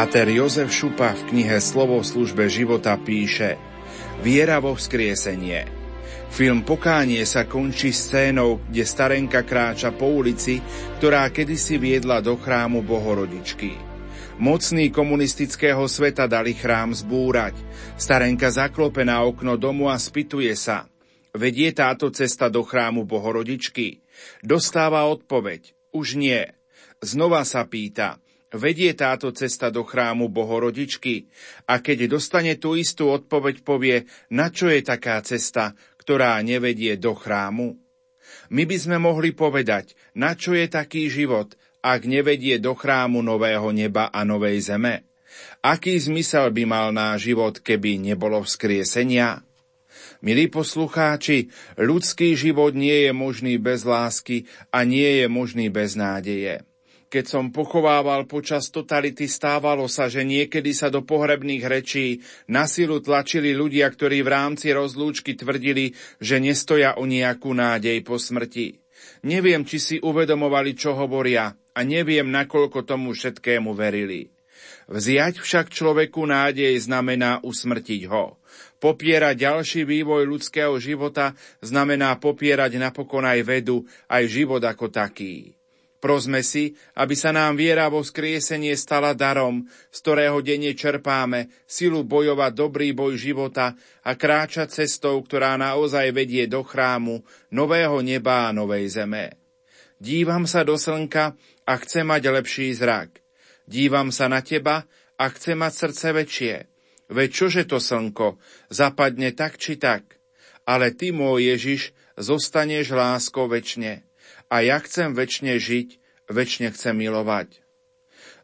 Páter Jozef Šupa v knihe Slovo v službe života píše Viera vo vzkriesenie. Film Pokánie sa končí scénou, kde starenka kráča po ulici, ktorá kedysi viedla do chrámu Bohorodičky. Mocní komunistického sveta dali chrám zbúrať. Starenka zaklope na okno domu a spituje sa. Vedie táto cesta do chrámu Bohorodičky? Dostáva odpoveď. Už nie. Znova sa pýta – vedie táto cesta do chrámu Bohorodičky a keď dostane tú istú odpoveď, povie, na čo je taká cesta, ktorá nevedie do chrámu? My by sme mohli povedať, na čo je taký život, ak nevedie do chrámu nového neba a novej zeme? Aký zmysel by mal náš život, keby nebolo vzkriesenia? Milí poslucháči, ľudský život nie je možný bez lásky a nie je možný bez nádeje. Keď som pochovával počas totality, stávalo sa, že niekedy sa do pohrebných rečí na silu tlačili ľudia, ktorí v rámci rozlúčky tvrdili, že nestoja o nejakú nádej po smrti. Neviem, či si uvedomovali, čo hovoria a neviem, nakoľko tomu všetkému verili. Vziať však človeku nádej znamená usmrtiť ho. Popierať ďalší vývoj ľudského života znamená popierať napokon aj vedu, aj život ako taký. Prosme si, aby sa nám viera vo skriesenie stala darom, z ktorého denne čerpáme silu bojovať dobrý boj života a kráčať cestou, ktorá naozaj vedie do chrámu nového neba a novej zeme. Dívam sa do slnka a chcem mať lepší zrak. Dívam sa na teba a chcem mať srdce väčšie. Veď čože to slnko, zapadne tak či tak. Ale ty, môj Ježiš, zostaneš láskou väčšine a ja chcem väčšine žiť, väčšine chcem milovať.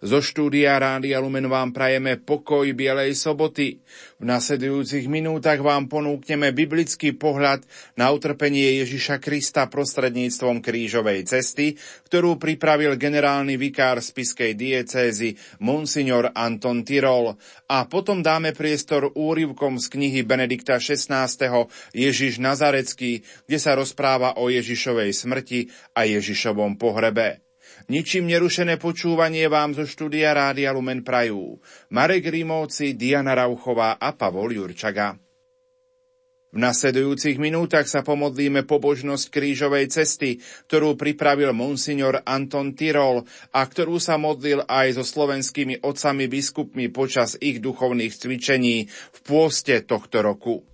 Zo štúdia Rádia Lumen vám prajeme pokoj Bielej soboty. V nasledujúcich minútach vám ponúkneme biblický pohľad na utrpenie Ježiša Krista prostredníctvom krížovej cesty, ktorú pripravil generálny vikár spiskej diecézy Monsignor Anton Tirol. A potom dáme priestor úrivkom z knihy Benedikta XVI. Ježiš Nazarecký, kde sa rozpráva o Ježišovej smrti a Ježišovom pohrebe. Ničím nerušené počúvanie vám zo štúdia Rádia Lumen prajú Marek Rímovci, Diana Rauchová a Pavol Jurčaga. V nasledujúcich minútach sa pomodlíme pobožnosť krížovej cesty, ktorú pripravil monsignor Anton Tyrol a ktorú sa modlil aj so slovenskými otcami biskupmi počas ich duchovných cvičení v pôste tohto roku.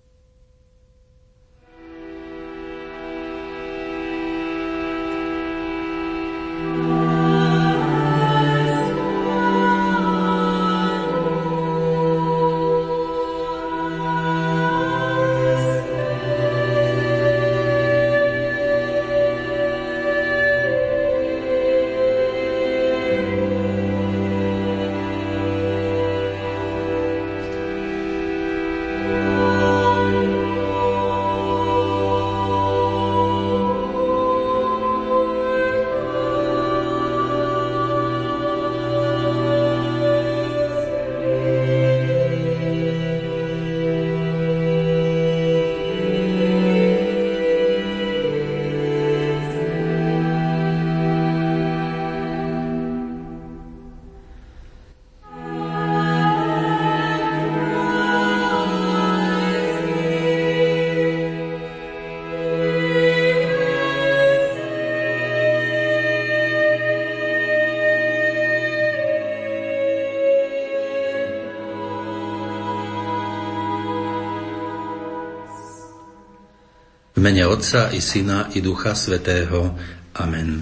Mene Otca i Syna i Ducha Svetého. Amen.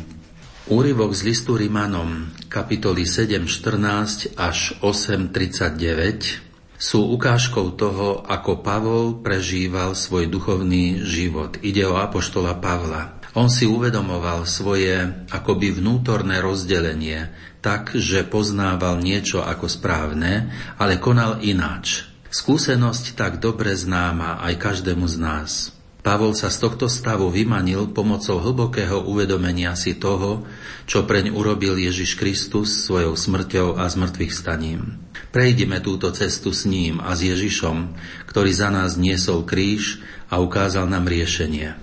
Úryvok z listu Rimanom, kapitoly 7.14 až 8.39 sú ukážkou toho, ako Pavol prežíval svoj duchovný život. Ide o apoštola Pavla. On si uvedomoval svoje akoby vnútorné rozdelenie, tak, že poznával niečo ako správne, ale konal ináč. Skúsenosť tak dobre známa aj každému z nás. Pavol sa z tohto stavu vymanil pomocou hlbokého uvedomenia si toho, čo preň urobil Ježiš Kristus svojou smrťou a zmrtvých staním. Prejdime túto cestu s ním a s Ježišom, ktorý za nás niesol kríž a ukázal nám riešenie.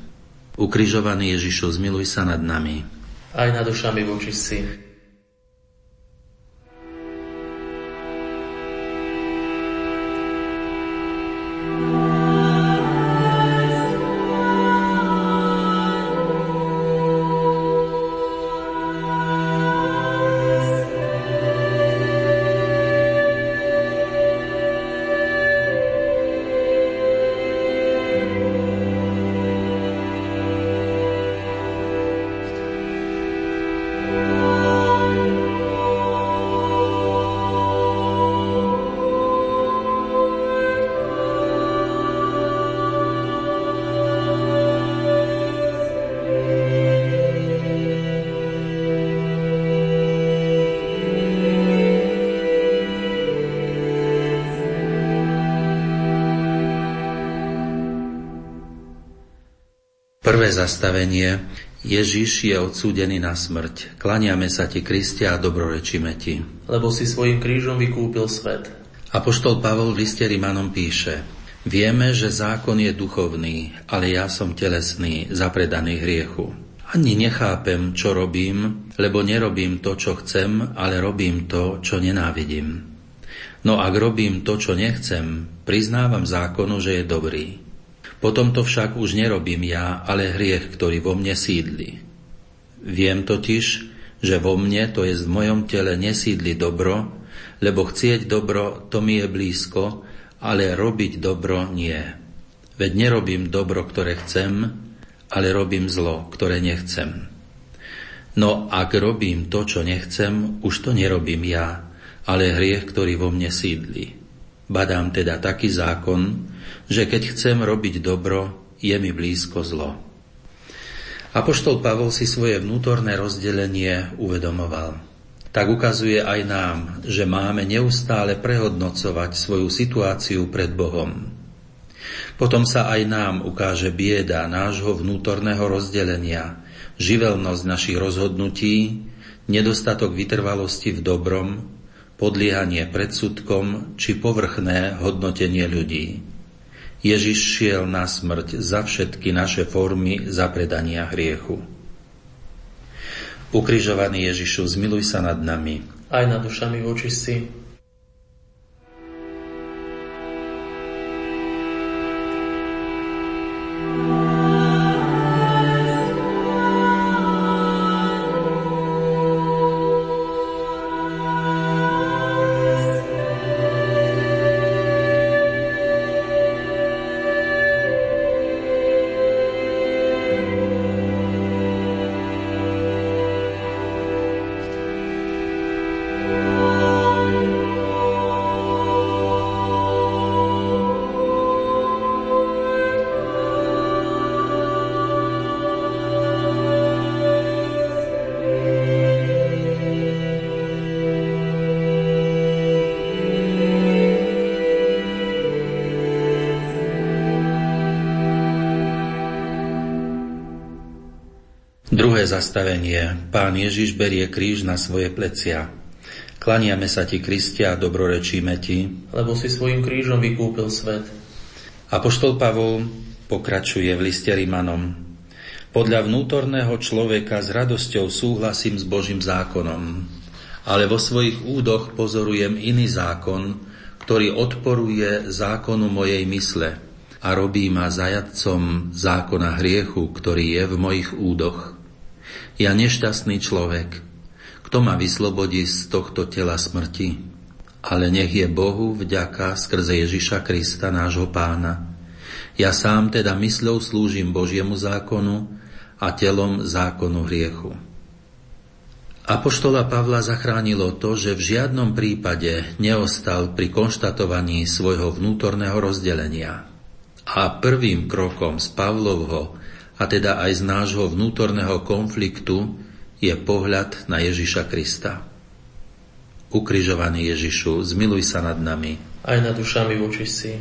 Ukrižovaný Ježišu, zmiluj sa nad nami. Aj nad dušami voči si. Prvé zastavenie Ježiš je odsúdený na smrť. Klaniame sa ti, Kristia, a dobrorečíme ti. Lebo si svojim krížom vykúpil svet. Apoštol Pavol v liste Rimanom píše Vieme, že zákon je duchovný, ale ja som telesný, zapredaný hriechu. Ani nechápem, čo robím, lebo nerobím to, čo chcem, ale robím to, čo nenávidím. No ak robím to, čo nechcem, priznávam zákonu, že je dobrý. Potom to však už nerobím ja, ale hriech, ktorý vo mne sídli. Viem totiž, že vo mne, to je v mojom tele, nesídli dobro, lebo chcieť dobro, to mi je blízko, ale robiť dobro nie. Veď nerobím dobro, ktoré chcem, ale robím zlo, ktoré nechcem. No ak robím to, čo nechcem, už to nerobím ja, ale hriech, ktorý vo mne sídli. Badám teda taký zákon, že keď chcem robiť dobro, je mi blízko zlo. Apoštol Pavol si svoje vnútorné rozdelenie uvedomoval. Tak ukazuje aj nám, že máme neustále prehodnocovať svoju situáciu pred Bohom. Potom sa aj nám ukáže bieda nášho vnútorného rozdelenia, živelnosť našich rozhodnutí, nedostatok vytrvalosti v dobrom, podliehanie predsudkom či povrchné hodnotenie ľudí. Ježiš šiel na smrť za všetky naše formy zapredania hriechu. Ukrižovaný Ježišu, zmiluj sa nad nami. Aj nad dušami. Druhé zastavenie. Pán Ježiš berie kríž na svoje plecia. Klaniame sa ti, Kristia, a dobrorečíme ti. Lebo si svojim krížom vykúpil svet. Apoštol Pavol pokračuje v liste Rimanom. Podľa vnútorného človeka s radosťou súhlasím s Božím zákonom, ale vo svojich údoch pozorujem iný zákon, ktorý odporuje zákonu mojej mysle a robí ma zajadcom zákona hriechu, ktorý je v mojich údoch. Ja nešťastný človek, kto ma vyslobodí z tohto tela smrti? Ale nech je Bohu vďaka skrze Ježiša Krista, nášho pána. Ja sám teda mysľou slúžim Božiemu zákonu a telom zákonu hriechu. Apoštola Pavla zachránilo to, že v žiadnom prípade neostal pri konštatovaní svojho vnútorného rozdelenia. A prvým krokom z Pavlovho a teda aj z nášho vnútorného konfliktu, je pohľad na Ježiša Krista. Ukrižovaný Ježišu, zmiluj sa nad nami. Aj nad dušami vočistí.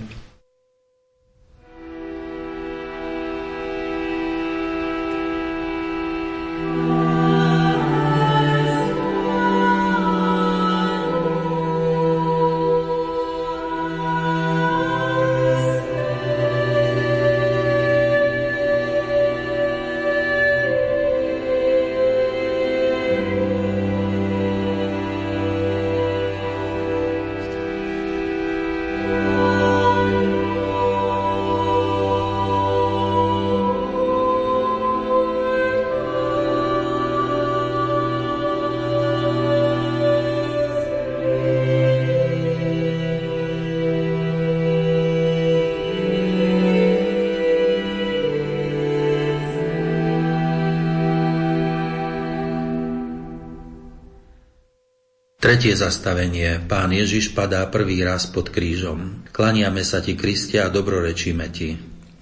Tretie zastavenie. Pán Ježiš padá prvý raz pod krížom. Klaniame sa ti, Kristia, a dobrorečíme ti.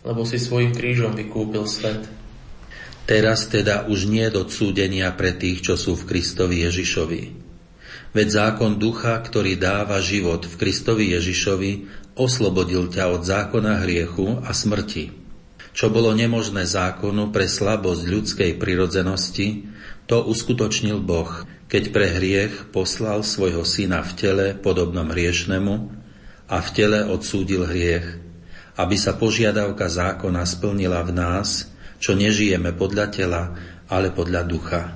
Lebo si svojim krížom vykúpil svet. Teraz teda už nie do súdenia pre tých, čo sú v Kristovi Ježišovi. Veď zákon ducha, ktorý dáva život v Kristovi Ježišovi, oslobodil ťa od zákona hriechu a smrti. Čo bolo nemožné zákonu pre slabosť ľudskej prirodzenosti, to uskutočnil Boh, keď pre hriech poslal svojho syna v tele podobnom hriešnemu a v tele odsúdil hriech, aby sa požiadavka zákona splnila v nás, čo nežijeme podľa tela, ale podľa ducha.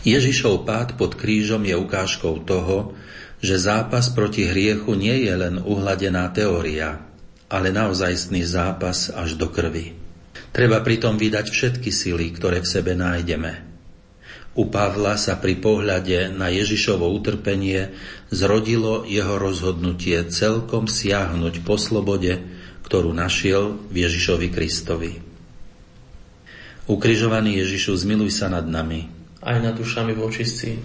Ježišov pád pod krížom je ukážkou toho, že zápas proti hriechu nie je len uhladená teória, ale naozajstný zápas až do krvi. Treba pritom vydať všetky sily, ktoré v sebe nájdeme. U Pavla sa pri pohľade na Ježišovo utrpenie zrodilo jeho rozhodnutie celkom siahnuť po slobode, ktorú našiel v Ježišovi Kristovi. Ukrižovaný Ježišu, zmiluj sa nad nami. Aj nad dušami vočistí,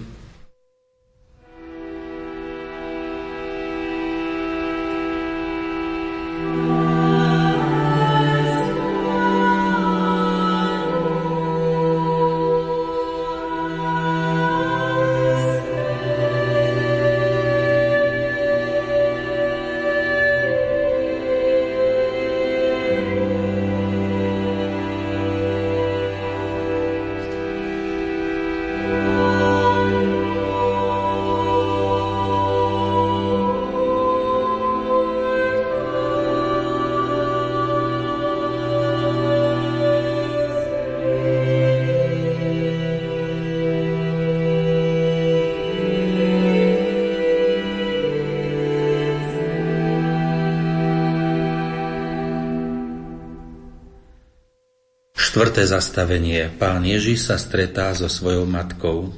Štvrté zastavenie. Pán Ježiš sa stretá so svojou matkou.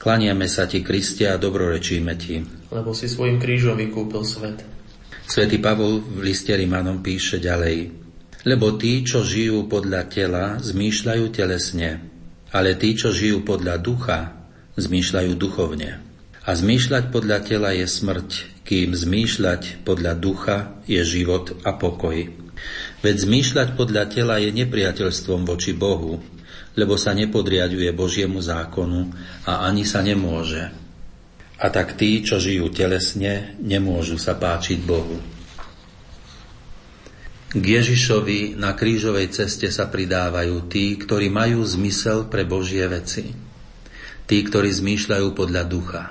Klaniame sa ti, Kristia, a dobrorečíme ti. Lebo si svojim krížom vykúpil svet. Svetý Pavol v liste Rimanom píše ďalej. Lebo tí, čo žijú podľa tela, zmýšľajú telesne, ale tí, čo žijú podľa ducha, zmýšľajú duchovne. A zmýšľať podľa tela je smrť, kým zmýšľať podľa ducha je život a pokoj. Veď zmýšľať podľa tela je nepriateľstvom voči Bohu, lebo sa nepodriaduje Božiemu zákonu a ani sa nemôže. A tak tí, čo žijú telesne, nemôžu sa páčiť Bohu. K Ježišovi na krížovej ceste sa pridávajú tí, ktorí majú zmysel pre Božie veci. Tí, ktorí zmýšľajú podľa ducha.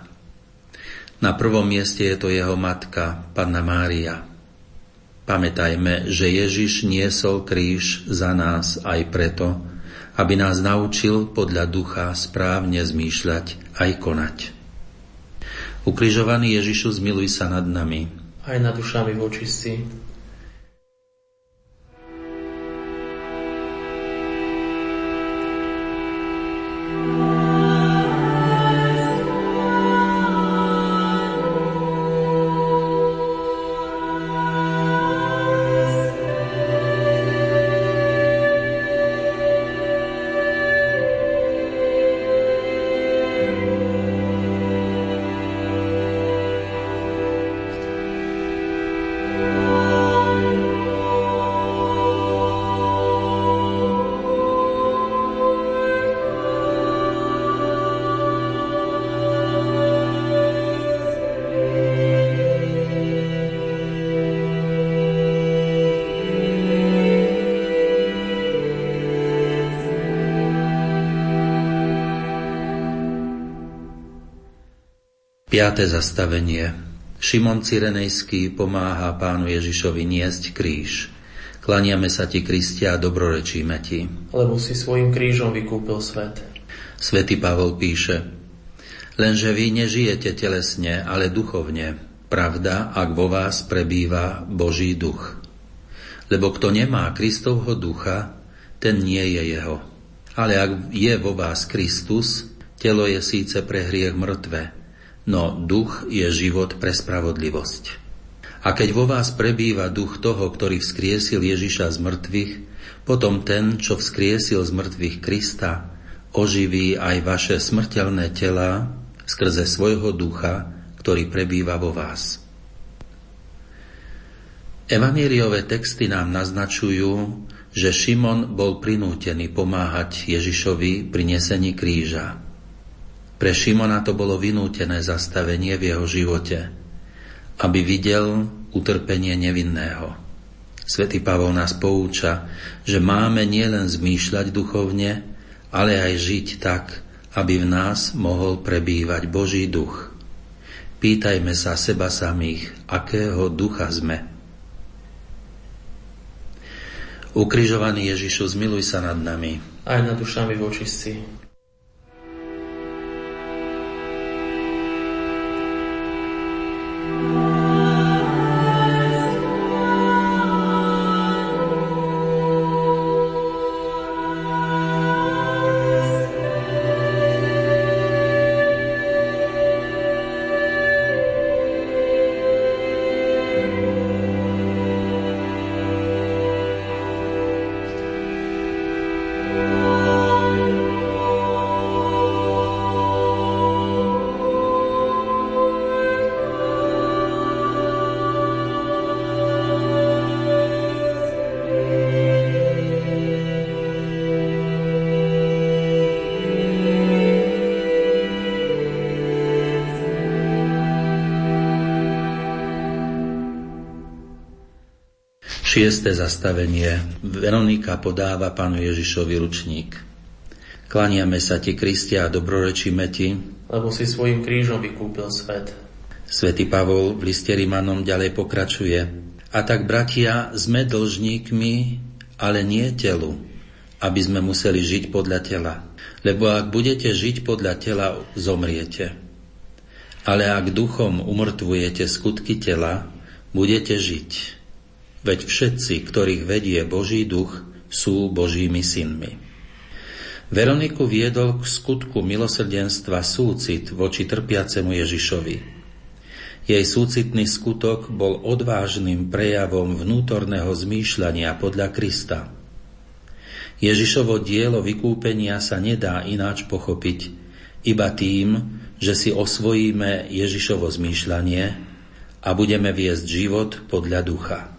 Na prvom mieste je to jeho matka, Panna Mária. Pamätajme, že Ježiš niesol kríž za nás aj preto, aby nás naučil podľa ducha správne zmýšľať aj konať. Ukrižovaný Ježišu, zmiluj sa nad nami. Aj nad dušami vočistí. Piaté zastavenie. Šimon Cyrenejský pomáha pánu Ježišovi niesť kríž. Klaniame sa ti, Kristia, a dobrorečíme ti. Lebo si svojim krížom vykúpil svet. Svetý Pavol píše, lenže vy nežijete telesne, ale duchovne. Pravda, ak vo vás prebýva Boží duch. Lebo kto nemá Kristovho ducha, ten nie je jeho. Ale ak je vo vás Kristus, telo je síce pre hriech mŕtve, no duch je život pre spravodlivosť. A keď vo vás prebýva duch toho, ktorý vzkriesil Ježiša z mŕtvych, potom ten, čo vzkriesil z mŕtvych Krista, oživí aj vaše smrteľné tela skrze svojho ducha, ktorý prebýva vo vás. Evangeliové texty nám naznačujú, že Šimon bol prinútený pomáhať Ježišovi pri nesení kríža. Pre Šimona to bolo vynútené zastavenie v jeho živote, aby videl utrpenie nevinného. Svetý Pavol nás pouča, že máme nielen zmýšľať duchovne, ale aj žiť tak, aby v nás mohol prebývať Boží duch. Pýtajme sa seba samých, akého ducha sme. Ukrižovaný Ježišu, zmiluj sa nad nami. Aj nad dušami vočistí. Šiesté zastavenie. Veronika podáva pánu Ježišovi ručník. Klaniame sa ti, Kristia, a dobrorečíme ti, lebo si svojim krížom vykúpil svet. Svetý Pavol v liste Rimanom ďalej pokračuje. A tak, bratia, sme dlžníkmi, ale nie telu, aby sme museli žiť podľa tela. Lebo ak budete žiť podľa tela, zomriete. Ale ak duchom umrtvujete skutky tela, budete žiť. Veď všetci, ktorých vedie Boží duch, sú Božími synmi. Veroniku viedol k skutku milosrdenstva súcit voči trpiacemu Ježišovi. Jej súcitný skutok bol odvážnym prejavom vnútorného zmýšľania podľa Krista. Ježišovo dielo vykúpenia sa nedá ináč pochopiť, iba tým, že si osvojíme Ježišovo zmýšľanie a budeme viesť život podľa ducha.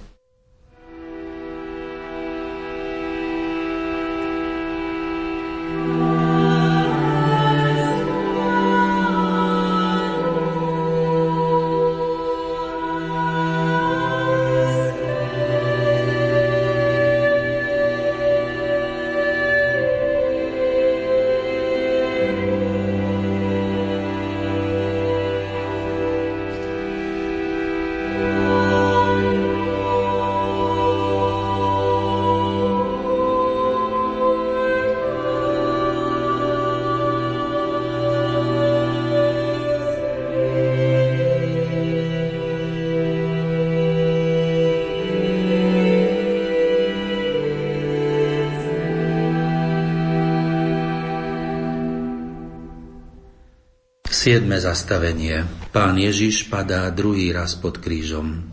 Siedme zastavenie. Pán Ježiš padá druhý raz pod krížom.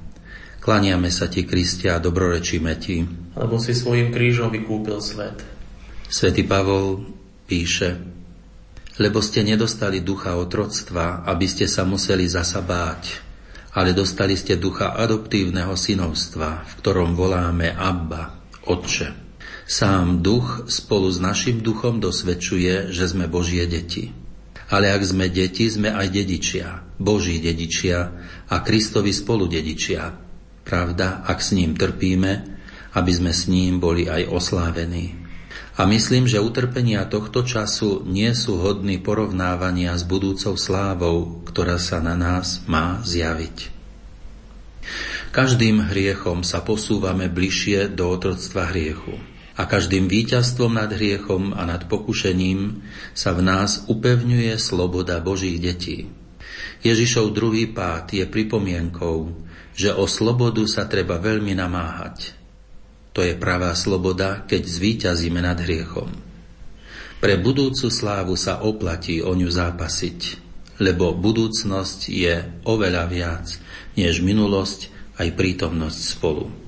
Klaniame sa ti, Kristia, a dobrorečíme ti. Lebo si svojim krížom vykúpil svet. Svetý Pavol píše, lebo ste nedostali ducha otroctva, aby ste sa museli zasa báť, ale dostali ste ducha adoptívneho synovstva, v ktorom voláme Abba, Otče. Sám duch spolu s našim duchom dosvedčuje, že sme Božie deti. Ale ak sme deti, sme aj dedičia, Boží dedičia a Kristovi spolu dedičia. Pravda, ak s ním trpíme, aby sme s ním boli aj oslávení. A myslím, že utrpenia tohto času nie sú hodní porovnávania s budúcou slávou, ktorá sa na nás má zjaviť. Každým hriechom sa posúvame bližšie do otroctva hriechu a každým víťazstvom nad hriechom a nad pokušením sa v nás upevňuje sloboda Božích detí. Ježišov druhý pád je pripomienkou, že o slobodu sa treba veľmi namáhať. To je pravá sloboda, keď zvíťazíme nad hriechom. Pre budúcu slávu sa oplatí o ňu zápasiť, lebo budúcnosť je oveľa viac než minulosť aj prítomnosť spolu.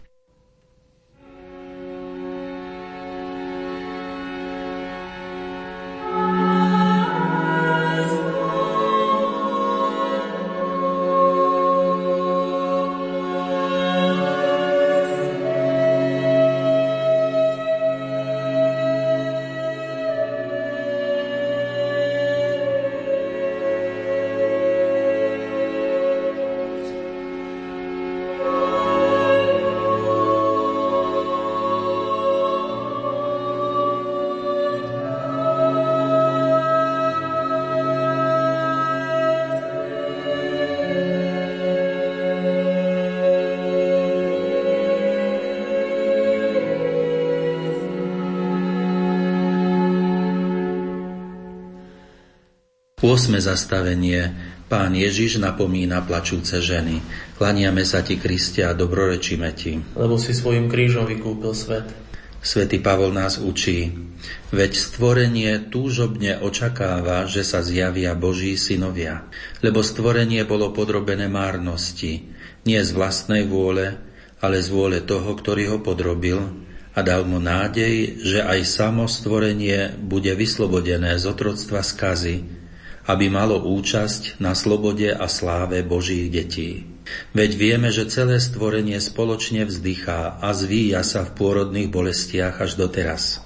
8. zastavenie Pán Ježiš napomína plačúce ženy. Klaniame sa ti, Kristia, a dobrorečíme ti. Lebo si svojim krížom vykúpil svet. Svetý Pavol nás učí, veď stvorenie túžobne očakáva, že sa zjavia Boží synovia, lebo stvorenie bolo podrobené márnosti, nie z vlastnej vôle, ale z vôle toho, ktorý ho podrobil a dal mu nádej, že aj samo stvorenie bude vyslobodené z otroctva skazy, aby malo účasť na slobode a sláve Božích detí. Veď vieme, že celé stvorenie spoločne vzdychá a zvíja sa v pôrodných bolestiach až doteraz.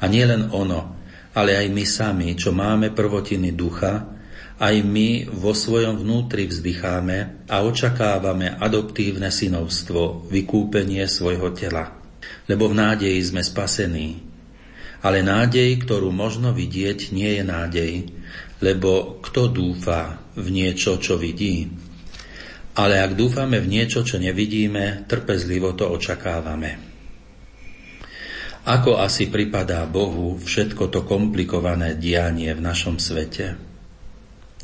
A nie len ono, ale aj my sami, čo máme prvotiny ducha, aj my vo svojom vnútri vzdycháme a očakávame adoptívne synovstvo, vykúpenie svojho tela. Lebo v nádeji sme spasení. Ale nádej, ktorú možno vidieť, nie je nádej, lebo kto dúfa v niečo, čo vidí? Ale ak dúfame v niečo, čo nevidíme, trpezlivo to očakávame. Ako asi pripadá Bohu všetko to komplikované dianie v našom svete?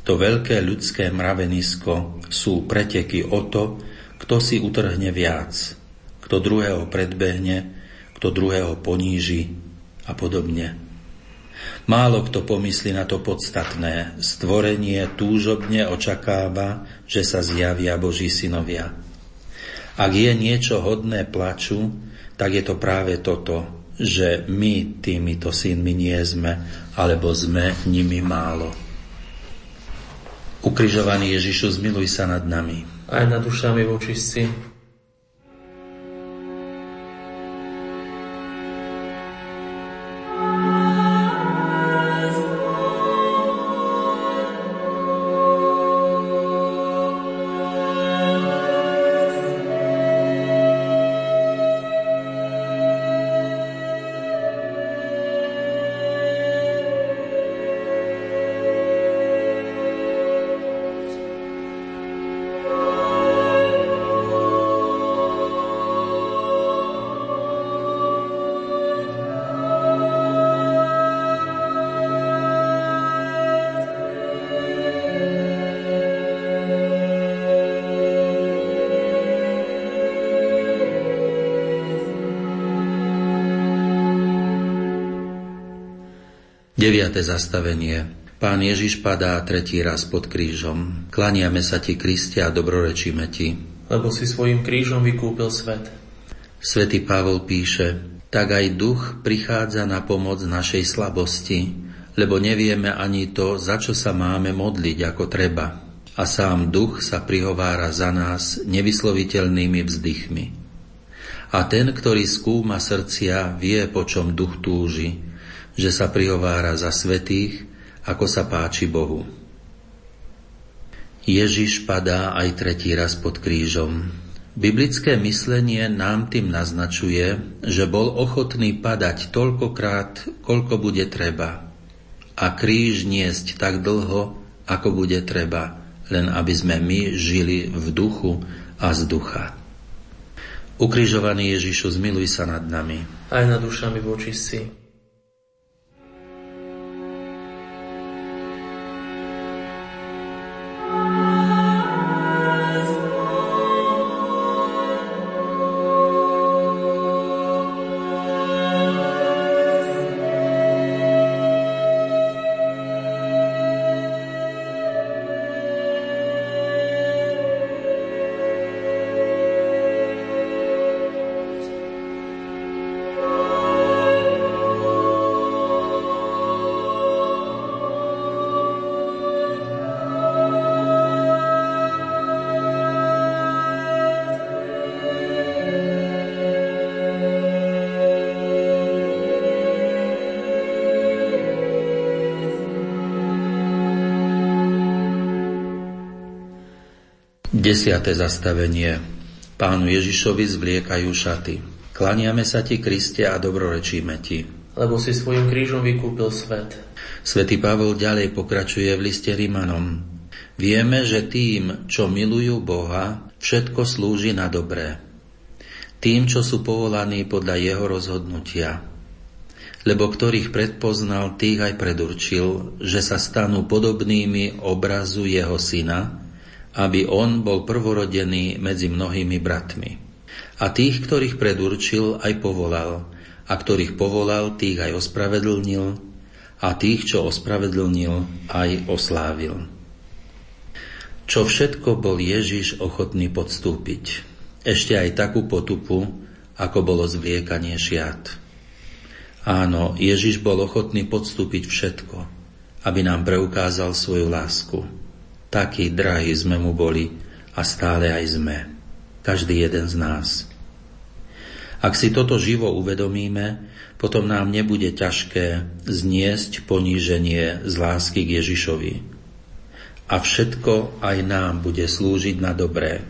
To veľké ľudské mravenisko sú preteky o to, kto si utrhne viac, kto druhého predbehne, kto druhého poníži a podobne. Málo kto pomyslí na to podstatné. Stvorenie túžobne očakáva, že sa zjavia Boží synovia. Ak je niečo hodné plaču, tak je to práve toto, že my týmito synmi nie sme, alebo sme nimi málo. Ukrižovaný Ježišu, zmiluj sa nad nami. Aj nad dušami vočistci, 9. zastavenie Pán Ježiš padá tretí raz pod krížom. Klaniame sa ti, Kristia, a dobrorečíme ti. Lebo si svojim krížom vykúpil svet. Svetý Pavol píše, tak aj duch prichádza na pomoc našej slabosti, lebo nevieme ani to, za čo sa máme modliť ako treba. A sám duch sa prihovára za nás nevysloviteľnými vzdychmi. A ten, ktorý skúma srdcia, vie, po čom duch túži, že sa prihovára za svetých, ako sa páči Bohu. Ježiš padá aj tretí raz pod krížom. Biblické myslenie nám tým naznačuje, že bol ochotný padať toľkokrát, koľko bude treba. A kríž niesť tak dlho, ako bude treba, len aby sme my žili v duchu a z ducha. Ukrižovaný Ježišu, zmiluj sa nad nami. Aj nad dušami vočistí. Desiate zastavenie. Pánu Ježišovi zvliekajú šaty. Klaniame sa ti, Kriste, a dobrorečíme ti. Lebo si svojim krížom vykúpil svet. Svetý Pavol ďalej pokračuje v liste Rimanom. Vieme, že tým, čo milujú Boha, všetko slúži na dobré. Tým, čo sú povolaní podľa jeho rozhodnutia. lebo ktorých predpoznal, tých aj predurčil, že sa stanú podobnými obrazu jeho syna, aby on bol prvorodený medzi mnohými bratmi. A tých, ktorých predurčil, aj povolal, a ktorých povolal, tých aj ospravedlnil, a tých, čo ospravedlnil, aj oslávil. Čo všetko bol Ježiš ochotný podstúpiť. Ešte aj takú potupu, ako bolo zvliekanie šiat. Áno, Ježiš bol ochotný podstúpiť všetko, aby nám preukázal svoju lásku. Takí drahí sme mu boli a stále aj sme. Každý jeden z nás. Ak si toto živo uvedomíme, potom nám nebude ťažké zniesť poníženie z lásky k Ježišovi. A všetko aj nám bude slúžiť na dobré.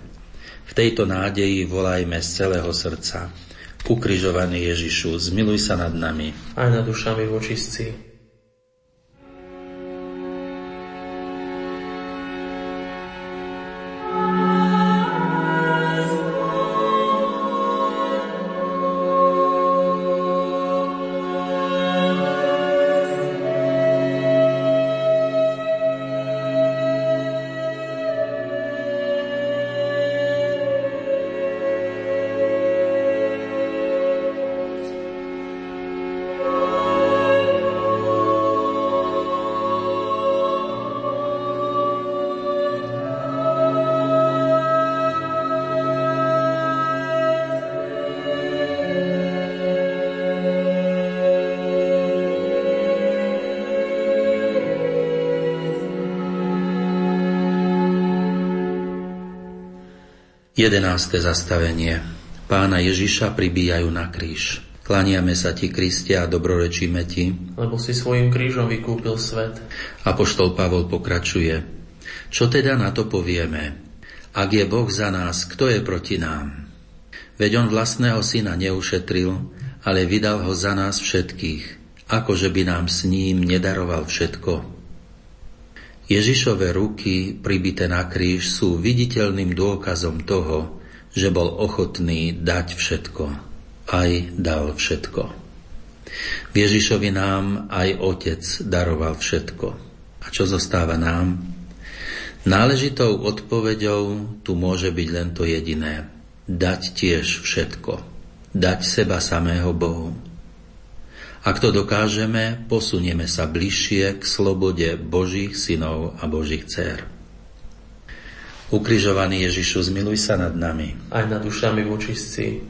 V tejto nádeji volajme z celého srdca. Ukrižovaný Ježišu, zmiluj sa nad nami. Aj nad dušami vočistci. 11. zastavenie Pána Ježiša pribíjajú na kríž. Klaniame sa ti, Kristia, a dobrorečíme ti, lebo si svojim krížom vykúpil svet. Apoštol Pavol pokračuje. Čo teda na to povieme? Ak je Boh za nás, kto je proti nám? Veď on vlastného syna neušetril, ale vydal ho za nás všetkých, akože by nám s ním nedaroval všetko. Ježišové ruky pribité na kríž sú viditeľným dôkazom toho, že bol ochotný dať všetko. Aj dal všetko. V Ježišovi nám aj Otec daroval všetko. A čo zostáva nám? Náležitou odpoveďou tu môže byť len to jediné. Dať tiež všetko. Dať seba samého Bohu ak to dokážeme, posunieme sa bližšie k slobode Božích synov a Božích dcer. Ukrižovaný Ježišu, zmiluj sa nad nami. Aj nad dušami vočistci.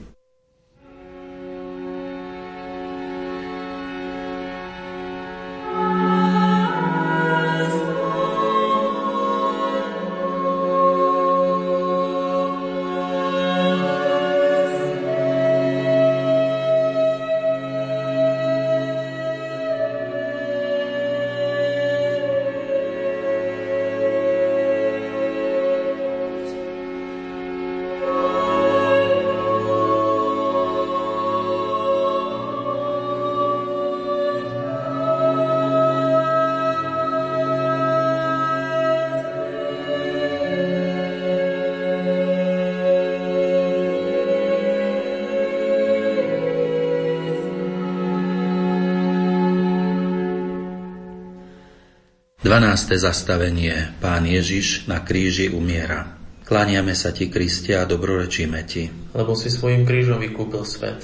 12. zastavenie Pán Ježiš na kríži umiera. Kláňame sa ti, Kristia, a dobrorečíme ti. Lebo si svojim krížom vykúpil svet.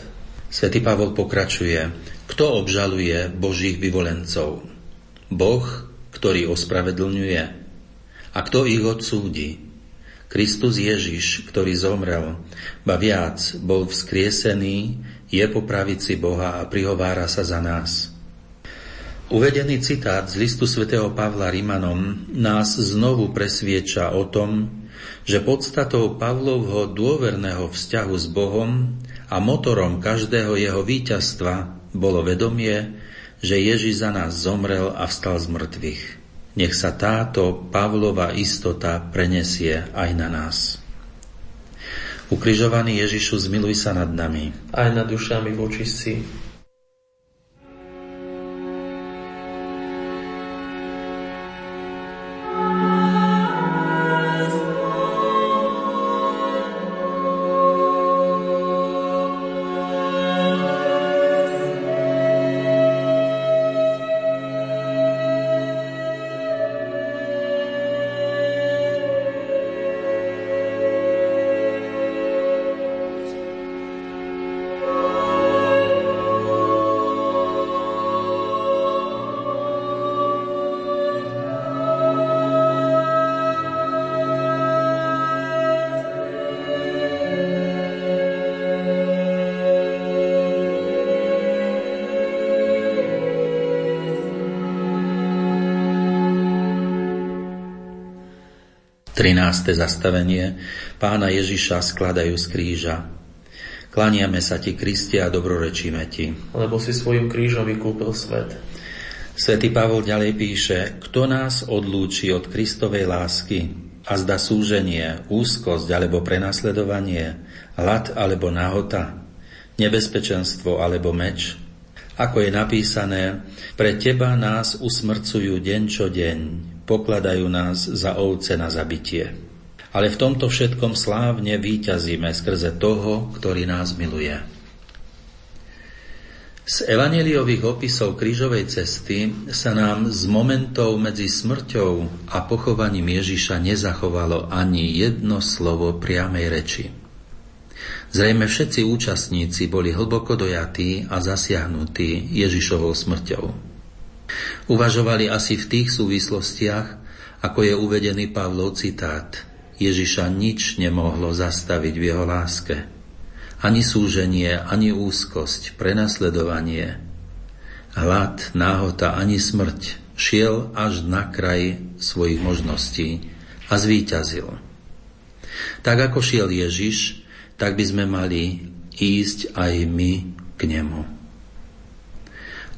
Svetý Pavol pokračuje. Kto obžaluje Božích vyvolencov? Boh, ktorý ospravedlňuje. A kto ich odsúdi? Kristus Ježiš, ktorý zomrel, ba viac, bol vzkriesený, je po pravici Boha a prihovára sa za nás. Uvedený citát z listu svätého Pavla Rimanom nás znovu presvieča o tom, že podstatou Pavlovho dôverného vzťahu s Bohom a motorom každého jeho víťazstva bolo vedomie, že Ježiš za nás zomrel a vstal z mŕtvych. Nech sa táto Pavlova istota prenesie aj na nás. Ukrižovaný Ježišu, zmiluj sa nad nami. Aj nad dušami vočistí. 13. zastavenie Pána Ježiša skladajú z kríža. Klaniame sa ti, Kristi, a dobrorečíme ti. Lebo si svojim krížom vykúpil svet. Svetý Pavol ďalej píše, kto nás odlúči od Kristovej lásky a zda súženie, úzkosť alebo prenasledovanie, hlad alebo nahota, nebezpečenstvo alebo meč, ako je napísané, pre teba nás usmrcujú deň čo deň, pokladajú nás za ovce na zabitie. Ale v tomto všetkom slávne výťazíme skrze toho, ktorý nás miluje. Z evaneliových opisov krížovej cesty sa nám z momentov medzi smrťou a pochovaním Ježiša nezachovalo ani jedno slovo priamej reči. Zrejme všetci účastníci boli hlboko dojatí a zasiahnutí Ježišovou smrťou. Uvažovali asi v tých súvislostiach, ako je uvedený Pavlov citát. Ježiša nič nemohlo zastaviť v jeho láske ani súženie, ani úzkosť, prenasledovanie, hlad, náhota, ani smrť šiel až na kraj svojich možností a zvíťazil. Tak ako šiel Ježiš, tak by sme mali ísť aj my k nemu.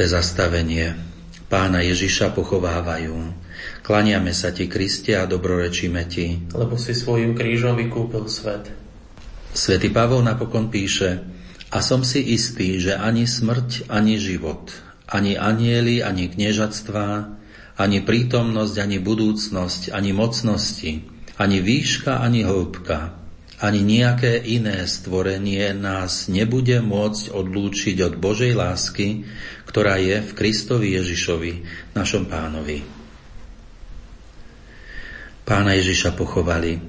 14. zastavenie Pána Ježiša pochovávajú. Klaniame sa ti, Kriste, a dobrorečíme ti. Lebo si svojim krížom vykúpil svet. Svetý Pavol napokon píše, a som si istý, že ani smrť, ani život, ani anieli, ani kniežatstvá, ani prítomnosť, ani budúcnosť, ani mocnosti, ani výška, ani hĺbka, ani nejaké iné stvorenie nás nebude môcť odlúčiť od Božej lásky, ktorá je v Kristovi Ježišovi, našom pánovi. Pána Ježiša pochovali.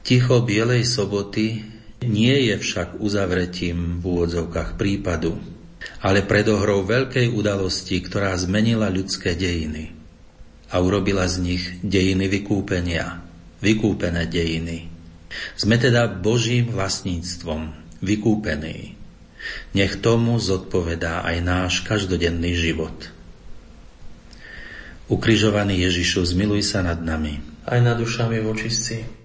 Ticho Bielej soboty nie je však uzavretím v úvodzovkách prípadu, ale predohrou veľkej udalosti, ktorá zmenila ľudské dejiny a urobila z nich dejiny vykúpenia, vykúpené dejiny. Sme teda Božím vlastníctvom, vykúpení. Nech tomu zodpovedá aj náš každodenný život. Ukrižovaný Ježišu, zmiluj sa nad nami. Aj nad dušami vočistci.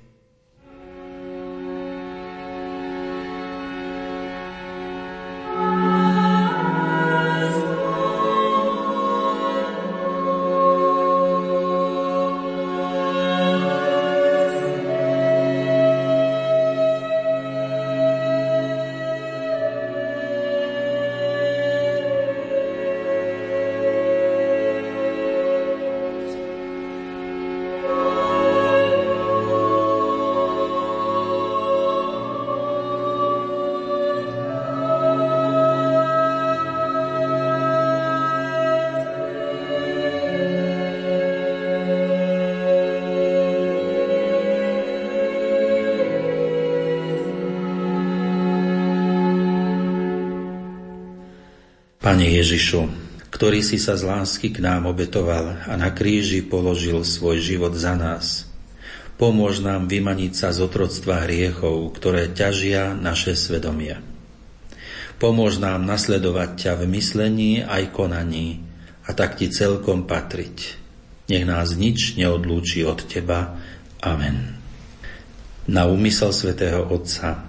Ktorý si sa z lásky k nám obetoval a na kríži položil svoj život za nás, pomôž nám vymaniť sa z otroctva hriechov, ktoré ťažia naše svedomie. Pomôž nám nasledovať ťa v myslení aj konaní a tak ti celkom patriť. Nech nás nič neodlúči od teba. Amen. Na úmysel svätého Otca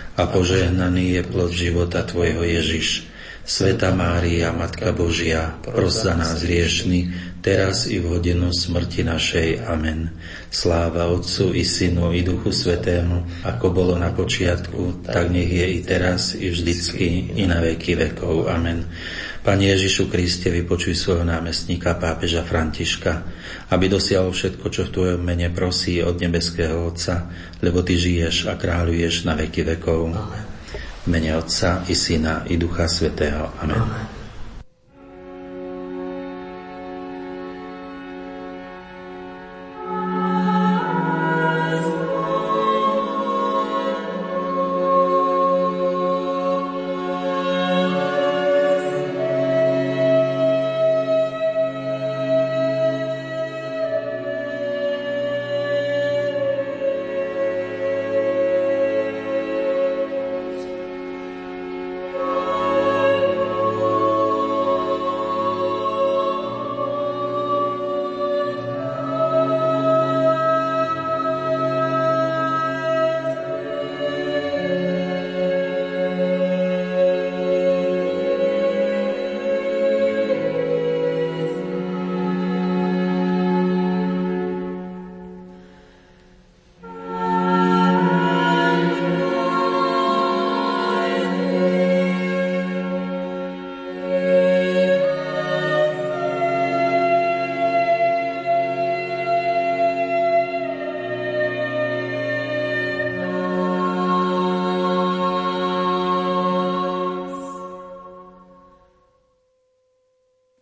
a požehnaný je plod života Tvojho Ježiš. Sveta Mária, Matka Božia, pros za nás hriešny, teraz i v hodinu smrti našej. Amen. Sláva Otcu i Synu i Duchu Svetému, ako bolo na počiatku, tak nech je i teraz, i vždycky, i na veky vekov. Amen. Pane Ježišu Kriste, vypočuj svojho námestníka pápeža Františka, aby dosiahol všetko, čo v Tvojom mene prosí od nebeského Otca, lebo Ty žiješ a kráľuješ na veky vekov. Amen. Mene Otca i Syna i Ducha Svetého. Amen. Amen.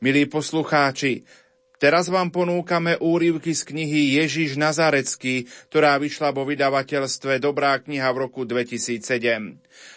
Milí poslucháči, teraz vám ponúkame úryvky z knihy Ježiš Nazarecký, ktorá vyšla vo vydavateľstve Dobrá kniha v roku 2007.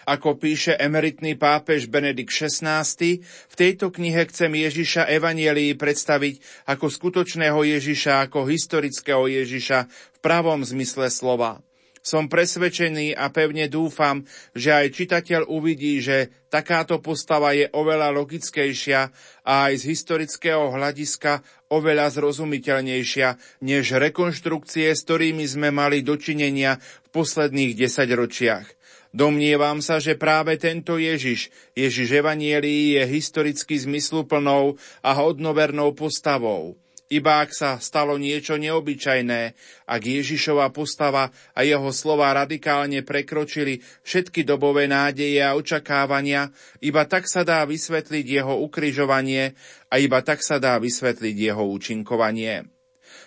Ako píše emeritný pápež Benedikt XVI, v tejto knihe chcem Ježiša Evanielii predstaviť ako skutočného Ježiša, ako historického Ježiša v pravom zmysle slova. Som presvedčený a pevne dúfam, že aj čitateľ uvidí, že takáto postava je oveľa logickejšia a aj z historického hľadiska oveľa zrozumiteľnejšia než rekonštrukcie, s ktorými sme mali dočinenia v posledných desaťročiach. Domnievam sa, že práve tento Ježiš, Ježiš Evanielii je historicky zmysluplnou a hodnovernou postavou. Iba ak sa stalo niečo neobyčajné, ak Ježišova postava a jeho slova radikálne prekročili všetky dobové nádeje a očakávania, iba tak sa dá vysvetliť jeho ukryžovanie a iba tak sa dá vysvetliť jeho účinkovanie.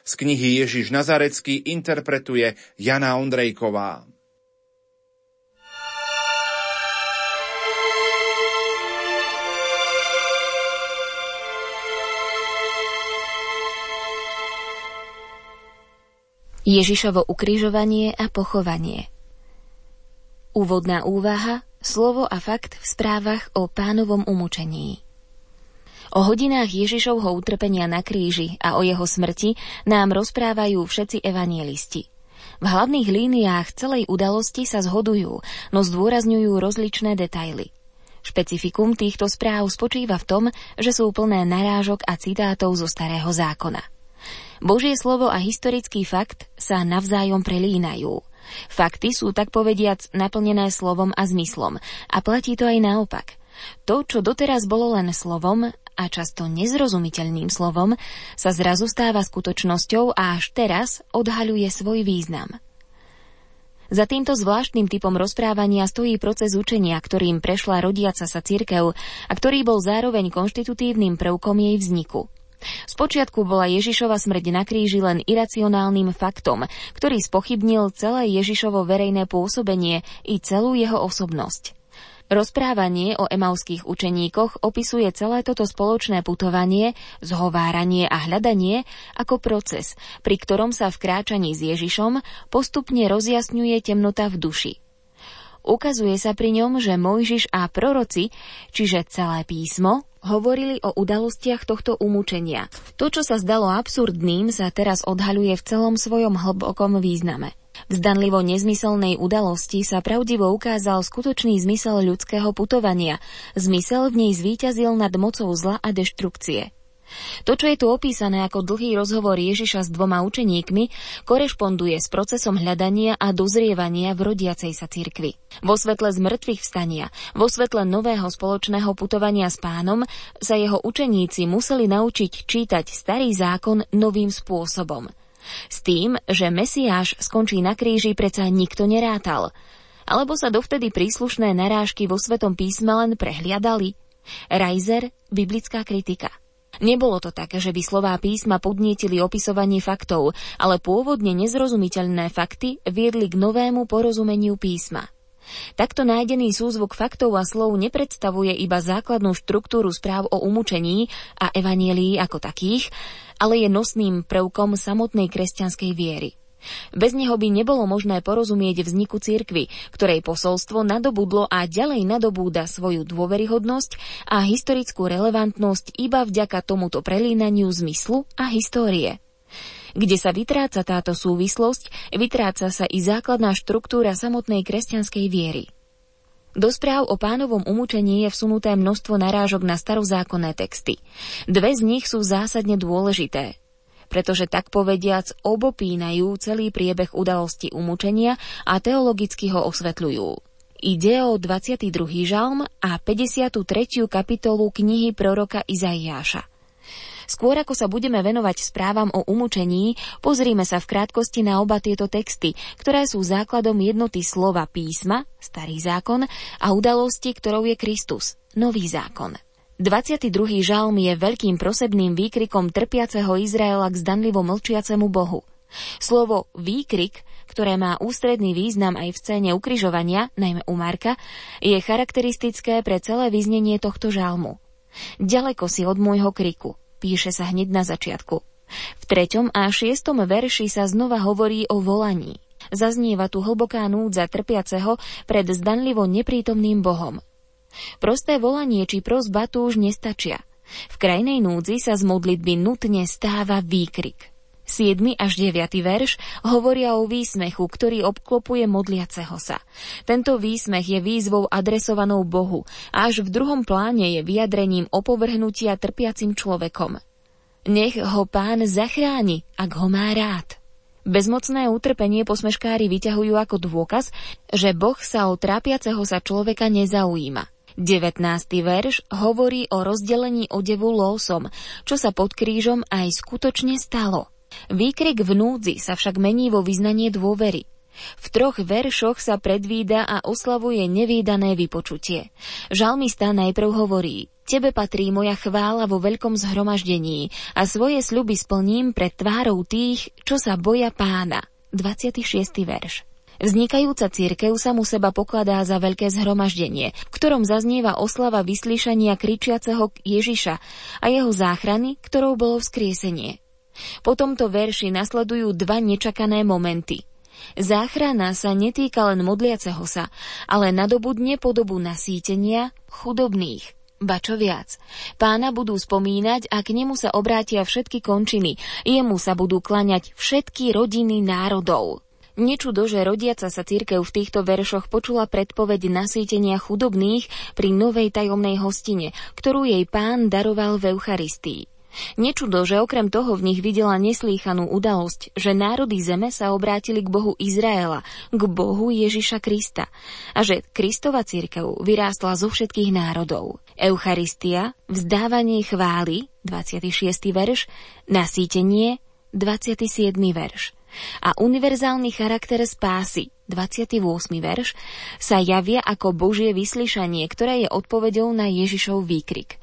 Z knihy Ježiš Nazarecký interpretuje Jana Ondrejková. Ježišovo ukrižovanie a pochovanie Úvodná úvaha, slovo a fakt v správach o pánovom umúčení. O hodinách Ježišovho utrpenia na kríži a o jeho smrti nám rozprávajú všetci evanielisti. V hlavných líniách celej udalosti sa zhodujú, no zdôrazňujú rozličné detaily. Špecifikum týchto správ spočíva v tom, že sú plné narážok a citátov zo starého zákona. Božie slovo a historický fakt sa navzájom prelínajú. Fakty sú tak povediac naplnené slovom a zmyslom a platí to aj naopak. To, čo doteraz bolo len slovom a často nezrozumiteľným slovom, sa zrazu stáva skutočnosťou a až teraz odhaľuje svoj význam. Za týmto zvláštnym typom rozprávania stojí proces učenia, ktorým prešla rodiaca sa cirkev a ktorý bol zároveň konštitutívnym prvkom jej vzniku. Spočiatku bola Ježišova smrť na kríži len iracionálnym faktom, ktorý spochybnil celé Ježišovo verejné pôsobenie i celú jeho osobnosť. Rozprávanie o emauských učeníkoch opisuje celé toto spoločné putovanie, zhováranie a hľadanie ako proces, pri ktorom sa v kráčaní s Ježišom postupne rozjasňuje temnota v duši. Ukazuje sa pri ňom, že Mojžiš a proroci, čiže celé písmo, hovorili o udalostiach tohto umúčenia. To, čo sa zdalo absurdným, sa teraz odhaľuje v celom svojom hlbokom význame. V zdanlivo nezmyselnej udalosti sa pravdivo ukázal skutočný zmysel ľudského putovania. Zmysel v nej zvíťazil nad mocou zla a deštrukcie. To, čo je tu opísané ako dlhý rozhovor Ježiša s dvoma učeníkmi, korešponduje s procesom hľadania a dozrievania v rodiacej sa cirkvi. Vo svetle zmrtvých vstania, vo svetle nového spoločného putovania s pánom sa jeho učeníci museli naučiť čítať starý zákon novým spôsobom. S tým, že Mesiáš skončí na kríži, predsa nikto nerátal. Alebo sa dovtedy príslušné narážky vo Svetom písme len prehliadali? Reiser, biblická kritika – Nebolo to také, že by slová písma podnietili opisovanie faktov, ale pôvodne nezrozumiteľné fakty viedli k novému porozumeniu písma. Takto nájdený súzvuk faktov a slov nepredstavuje iba základnú štruktúru správ o umúčení a evanielii ako takých, ale je nosným prvkom samotnej kresťanskej viery. Bez neho by nebolo možné porozumieť vzniku cirkvy, ktorej posolstvo nadobudlo a ďalej nadobúda svoju dôveryhodnosť a historickú relevantnosť iba vďaka tomuto prelínaniu zmyslu a histórie. Kde sa vytráca táto súvislosť, vytráca sa i základná štruktúra samotnej kresťanskej viery. Do správ o pánovom umúčení je vsunuté množstvo narážok na starozákonné texty. Dve z nich sú zásadne dôležité pretože tak povediac obopínajú celý priebeh udalosti umúčenia a teologicky ho osvetľujú. Ide o 22. žalm a 53. kapitolu knihy proroka Izaiáša. Skôr ako sa budeme venovať správam o umúčení, pozrime sa v krátkosti na oba tieto texty, ktoré sú základom jednoty slova písma, starý zákon, a udalosti, ktorou je Kristus, nový zákon. 22. žalm je veľkým prosebným výkrikom trpiaceho Izraela k zdanlivo mlčiacemu Bohu. Slovo výkrik, ktoré má ústredný význam aj v scéne ukrižovania, najmä u Marka, je charakteristické pre celé vyznenie tohto žalmu. Ďaleko si od môjho kriku, píše sa hneď na začiatku. V treťom a šiestom verši sa znova hovorí o volaní. Zaznieva tu hlboká núdza trpiaceho pred zdanlivo neprítomným Bohom. Prosté volanie či prosba tu už nestačia. V krajnej núdzi sa z modlitby nutne stáva výkrik. 7. až 9. verš hovoria o výsmechu, ktorý obklopuje modliaceho sa. Tento výsmech je výzvou adresovanou Bohu a až v druhom pláne je vyjadrením opovrhnutia trpiacim človekom. Nech ho pán zachráni, ak ho má rád. Bezmocné utrpenie posmeškári vyťahujú ako dôkaz, že Boh sa o trápiaceho sa človeka nezaujíma. 19. verš hovorí o rozdelení odevu lósom, čo sa pod krížom aj skutočne stalo. Výkrik v núdzi sa však mení vo vyznanie dôvery. V troch veršoch sa predvída a oslavuje nevýdané vypočutie. Žalmista najprv hovorí Tebe patrí moja chvála vo veľkom zhromaždení a svoje sľuby splním pred tvárou tých, čo sa boja pána. 26. verš. Vznikajúca církev sa mu seba pokladá za veľké zhromaždenie, v ktorom zaznieva oslava vyslíšania kričiaceho Ježiša a jeho záchrany, ktorou bolo vzkriesenie. Po tomto verši nasledujú dva nečakané momenty. Záchrana sa netýka len modliaceho sa, ale nadobudne podobu nasýtenia chudobných. Ba čo viac, pána budú spomínať a k nemu sa obrátia všetky končiny, jemu sa budú klaňať všetky rodiny národov. Nečudo, že rodiaca sa církev v týchto veršoch počula predpoveď nasýtenia chudobných pri novej tajomnej hostine, ktorú jej pán daroval v Eucharistii. Nečudo, že okrem toho v nich videla neslýchanú udalosť, že národy zeme sa obrátili k Bohu Izraela, k Bohu Ježiša Krista a že Kristova církev vyrástla zo všetkých národov. Eucharistia, vzdávanie chvály, 26. verš, nasýtenie, 27. verš a univerzálny charakter spásy, 28. verš, sa javia ako Božie vyslyšanie, ktoré je odpovedou na Ježišov výkrik.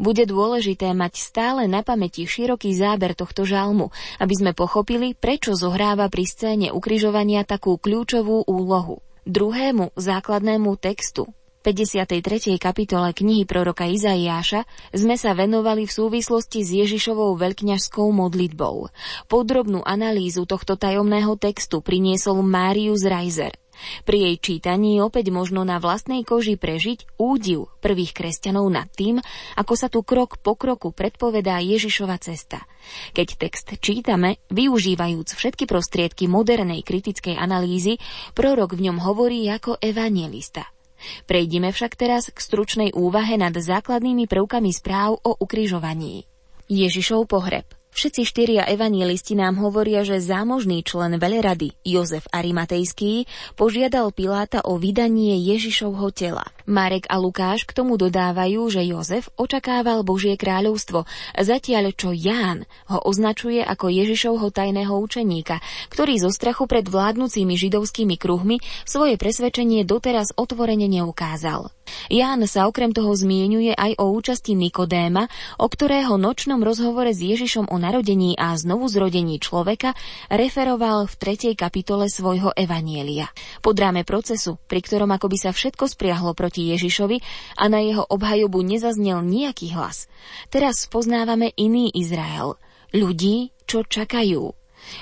Bude dôležité mať stále na pamäti široký záber tohto žalmu, aby sme pochopili, prečo zohráva pri scéne ukrižovania takú kľúčovú úlohu. Druhému základnému textu, 53. kapitole knihy proroka Izaiáša sme sa venovali v súvislosti s Ježišovou veľkňažskou modlitbou. Podrobnú analýzu tohto tajomného textu priniesol Márius Reiser. Pri jej čítaní opäť možno na vlastnej koži prežiť údiv prvých kresťanov nad tým, ako sa tu krok po kroku predpovedá Ježišova cesta. Keď text čítame, využívajúc všetky prostriedky modernej kritickej analýzy, prorok v ňom hovorí ako evangelista. Prejdime však teraz k stručnej úvahe nad základnými prvkami správ o ukrižovaní. Ježišov pohreb – Všetci štyria evanielisti nám hovoria, že zámožný člen veľrady Jozef Arimatejský požiadal Piláta o vydanie Ježišovho tela. Marek a Lukáš k tomu dodávajú, že Jozef očakával Božie kráľovstvo, zatiaľ čo Ján ho označuje ako Ježišovho tajného učeníka, ktorý zo strachu pred vládnúcimi židovskými kruhmi svoje presvedčenie doteraz otvorene neukázal. Ján sa okrem toho zmienuje aj o účasti Nikodéma, o ktorého nočnom rozhovore s Ježišom o narodení a znovu zrodení človeka referoval v tretej kapitole svojho Evanielia. Pod ráme procesu, pri ktorom akoby sa všetko spriahlo proti proti Ježišovi a na jeho obhajobu nezaznel nejaký hlas. Teraz spoznávame iný Izrael. Ľudí, čo čakajú.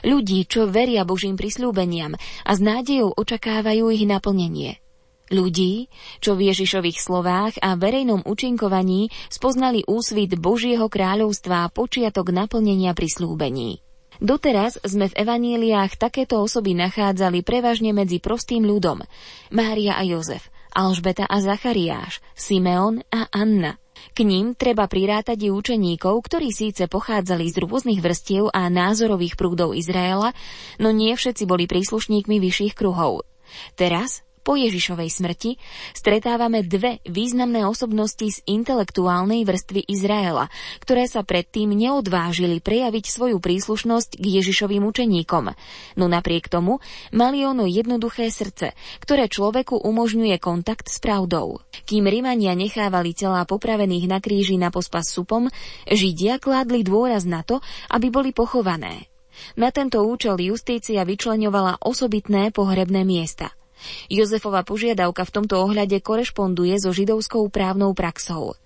Ľudí, čo veria Božím prisľúbeniam a s nádejou očakávajú ich naplnenie. Ľudí, čo v Ježišových slovách a verejnom učinkovaní spoznali úsvit Božieho kráľovstva a počiatok naplnenia prislúbení. Doteraz sme v evaníliách takéto osoby nachádzali prevažne medzi prostým ľudom. Mária a Jozef – Alžbeta a Zachariáš, Simeon a Anna. K ním treba prirátať i učeníkov, ktorí síce pochádzali z rôznych vrstiev a názorových prúdov Izraela, no nie všetci boli príslušníkmi vyšších kruhov. Teraz, po Ježišovej smrti stretávame dve významné osobnosti z intelektuálnej vrstvy Izraela, ktoré sa predtým neodvážili prejaviť svoju príslušnosť k Ježišovým učeníkom. No napriek tomu mali ono jednoduché srdce, ktoré človeku umožňuje kontakt s pravdou. Kým Rimania nechávali telá popravených na kríži na pospas supom, Židia kládli dôraz na to, aby boli pochované. Na tento účel justícia vyčleňovala osobitné pohrebné miesta – Jozefova požiadavka v tomto ohľade korešponduje so židovskou právnou praxou.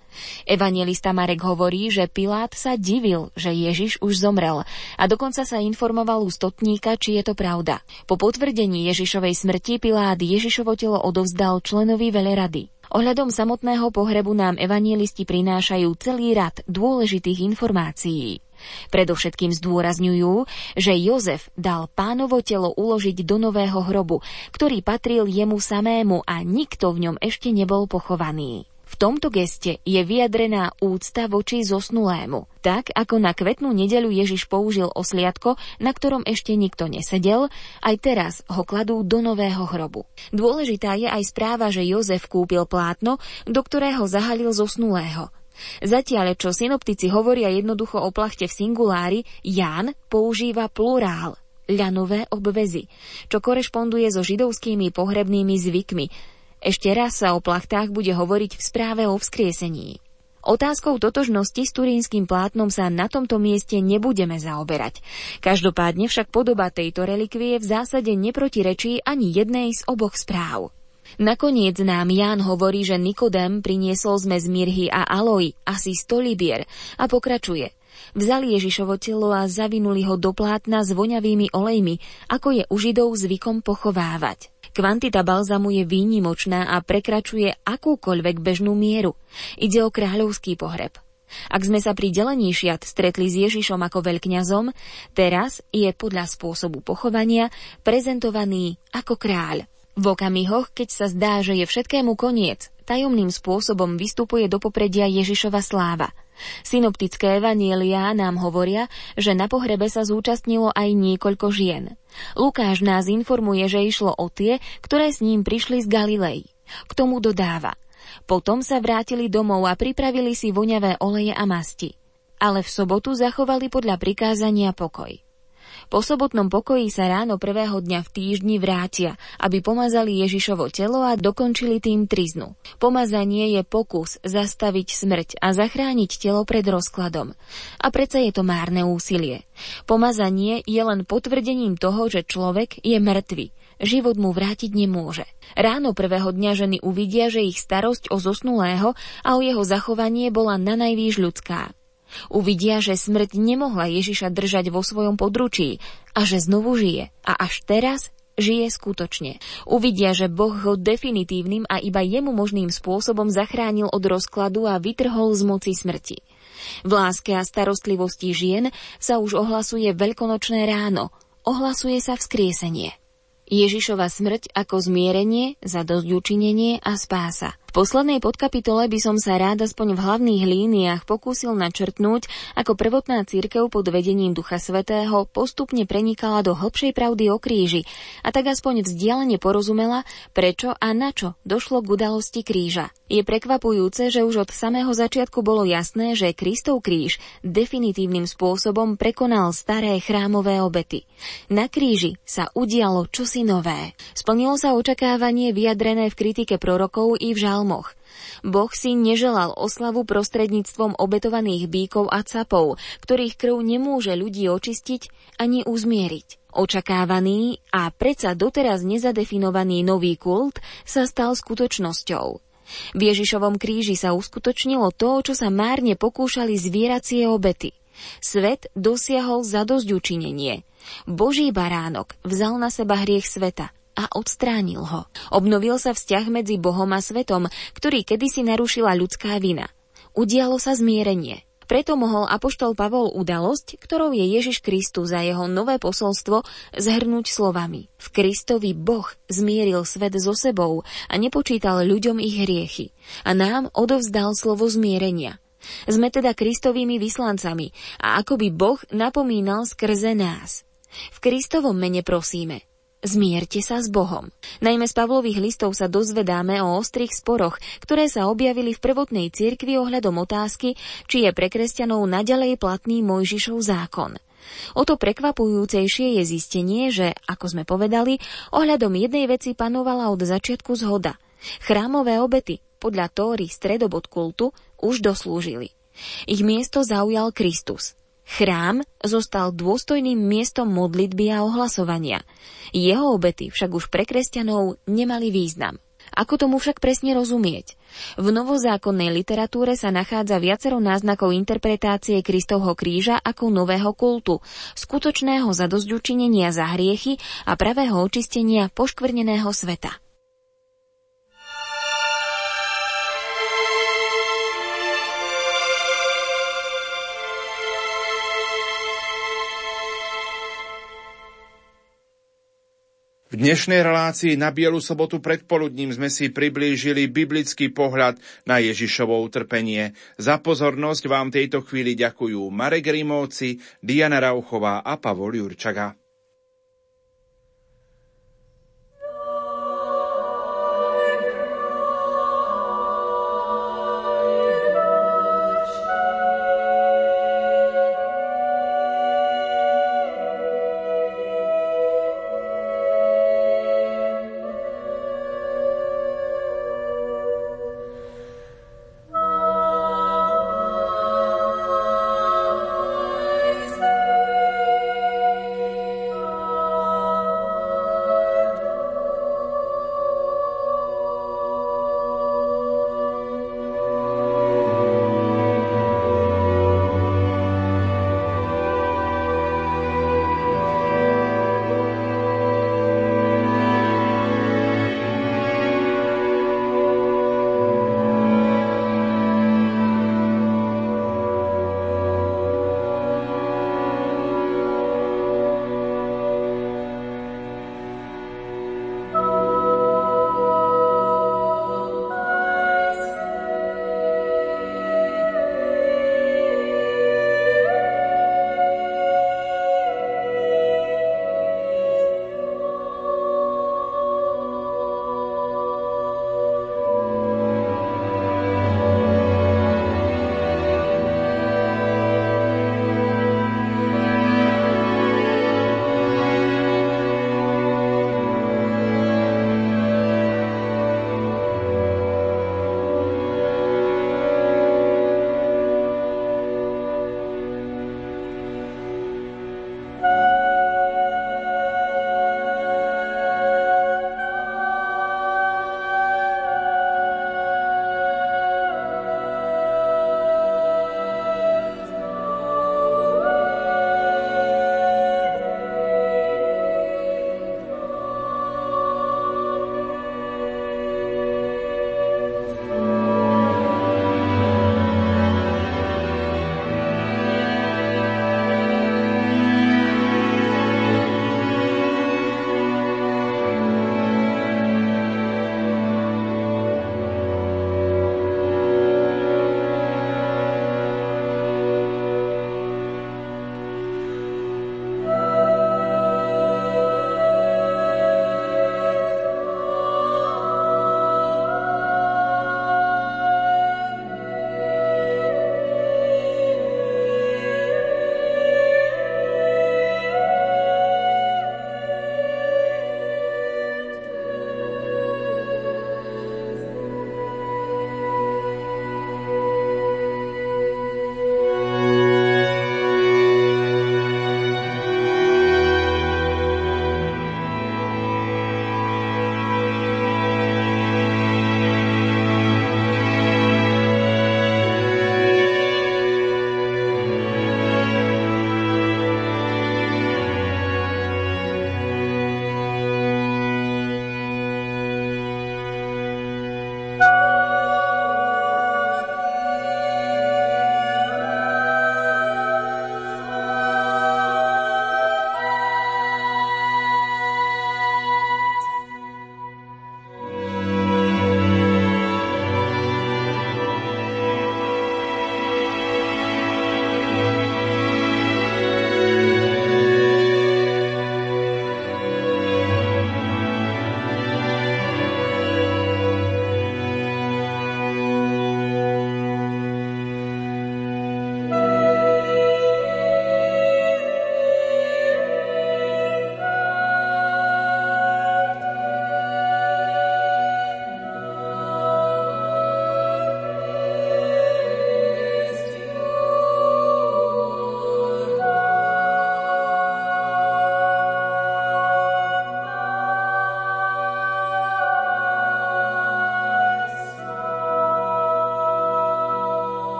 Evangelista Marek hovorí, že Pilát sa divil, že Ježiš už zomrel a dokonca sa informoval u stotníka, či je to pravda. Po potvrdení Ježišovej smrti Pilát Ježišovo telo odovzdal členovi velerady. Ohľadom samotného pohrebu nám evangelisti prinášajú celý rad dôležitých informácií. Predovšetkým zdôrazňujú, že Jozef dal pánovo telo uložiť do nového hrobu, ktorý patril jemu samému a nikto v ňom ešte nebol pochovaný. V tomto geste je vyjadrená úcta voči zosnulému. Tak, ako na kvetnú nedelu Ježiš použil osliadko, na ktorom ešte nikto nesedel, aj teraz ho kladú do nového hrobu. Dôležitá je aj správa, že Jozef kúpil plátno, do ktorého zahalil zosnulého. Zatiaľ, čo synoptici hovoria jednoducho o plachte v singulári, Ján používa plurál ľanové obvezy, čo korešponduje so židovskými pohrebnými zvykmi. Ešte raz sa o plachtách bude hovoriť v správe o vzkriesení. Otázkou totožnosti s turínskym plátnom sa na tomto mieste nebudeme zaoberať. Každopádne však podoba tejto relikvie v zásade neprotirečí ani jednej z oboch správ. Nakoniec nám Ján hovorí, že Nikodem priniesol zmes mirhy a aloj, asi 100 libier, a pokračuje. Vzali Ježišovo telo a zavinuli ho do plátna s voňavými olejmi, ako je u Židov zvykom pochovávať. Kvantita balzamu je výnimočná a prekračuje akúkoľvek bežnú mieru. Ide o kráľovský pohreb. Ak sme sa pri delení šiat stretli s Ježišom ako veľkňazom, teraz je podľa spôsobu pochovania prezentovaný ako kráľ. V okamihoch, keď sa zdá, že je všetkému koniec, tajomným spôsobom vystupuje do popredia Ježišova sláva. Synoptické evanielia nám hovoria, že na pohrebe sa zúčastnilo aj niekoľko žien. Lukáš nás informuje, že išlo o tie, ktoré s ním prišli z Galilei. K tomu dodáva. Potom sa vrátili domov a pripravili si voňavé oleje a masti. Ale v sobotu zachovali podľa prikázania pokoj. Po sobotnom pokoji sa ráno prvého dňa v týždni vrátia, aby pomazali Ježišovo telo a dokončili tým triznu. Pomazanie je pokus zastaviť smrť a zachrániť telo pred rozkladom. A predsa je to márne úsilie. Pomazanie je len potvrdením toho, že človek je mŕtvy. Život mu vrátiť nemôže. Ráno prvého dňa ženy uvidia, že ich starosť o zosnulého a o jeho zachovanie bola na najvýš ľudská. Uvidia, že smrť nemohla Ježiša držať vo svojom područí a že znovu žije a až teraz žije skutočne. Uvidia, že Boh ho definitívnym a iba jemu možným spôsobom zachránil od rozkladu a vytrhol z moci smrti. V láske a starostlivosti žien sa už ohlasuje veľkonočné ráno, ohlasuje sa vzkriesenie. Ježišova smrť ako zmierenie, zadosťučinenie a spása. Poslednej podkapitole by som sa rád aspoň v hlavných líniách pokúsil načrtnúť, ako prvotná církev pod vedením Ducha Svetého postupne prenikala do hlbšej pravdy o kríži a tak aspoň vzdialene porozumela, prečo a na čo došlo k udalosti kríža. Je prekvapujúce, že už od samého začiatku bolo jasné, že Kristov kríž definitívnym spôsobom prekonal staré chrámové obety. Na kríži sa udialo čosi nové. Splnilo sa očakávanie vyjadrené v kritike prorokov i v žalmoch. Boh si neželal oslavu prostredníctvom obetovaných bíkov a capov, ktorých krv nemôže ľudí očistiť ani uzmieriť. Očakávaný a predsa doteraz nezadefinovaný nový kult sa stal skutočnosťou. V Ježišovom kríži sa uskutočnilo to, čo sa márne pokúšali zvieracie obety. Svet dosiahol zadosť učinenie. Boží baránok vzal na seba hriech sveta a odstránil ho. Obnovil sa vzťah medzi Bohom a svetom, ktorý kedysi narušila ľudská vina. Udialo sa zmierenie. Preto mohol apoštol Pavol udalosť, ktorou je Ježiš Kristus za jeho nové posolstvo, zhrnúť slovami. V Kristovi Boh zmieril svet so sebou a nepočítal ľuďom ich hriechy a nám odovzdal slovo zmierenia. Sme teda Kristovými vyslancami a akoby Boh napomínal skrze nás. V Kristovom mene prosíme, Zmierte sa s Bohom. Najmä z Pavlových listov sa dozvedáme o ostrých sporoch, ktoré sa objavili v prvotnej cirkvi ohľadom otázky, či je pre kresťanov naďalej platný Mojžišov zákon. O to prekvapujúcejšie je zistenie, že, ako sme povedali, ohľadom jednej veci panovala od začiatku zhoda. Chrámové obety, podľa Tóry stredobod kultu, už doslúžili. Ich miesto zaujal Kristus. Chrám zostal dôstojným miestom modlitby a ohlasovania. Jeho obety však už pre kresťanov nemali význam. Ako tomu však presne rozumieť? V novozákonnej literatúre sa nachádza viacero náznakov interpretácie Kristovho kríža ako nového kultu, skutočného zadozďučinenia za hriechy a pravého očistenia poškvrneného sveta. V dnešnej relácii na Bielu sobotu predpoludním sme si priblížili biblický pohľad na Ježišovo utrpenie. Za pozornosť vám tejto chvíli ďakujú Marek Rimovci, Diana Rauchová a Pavol Jurčaga.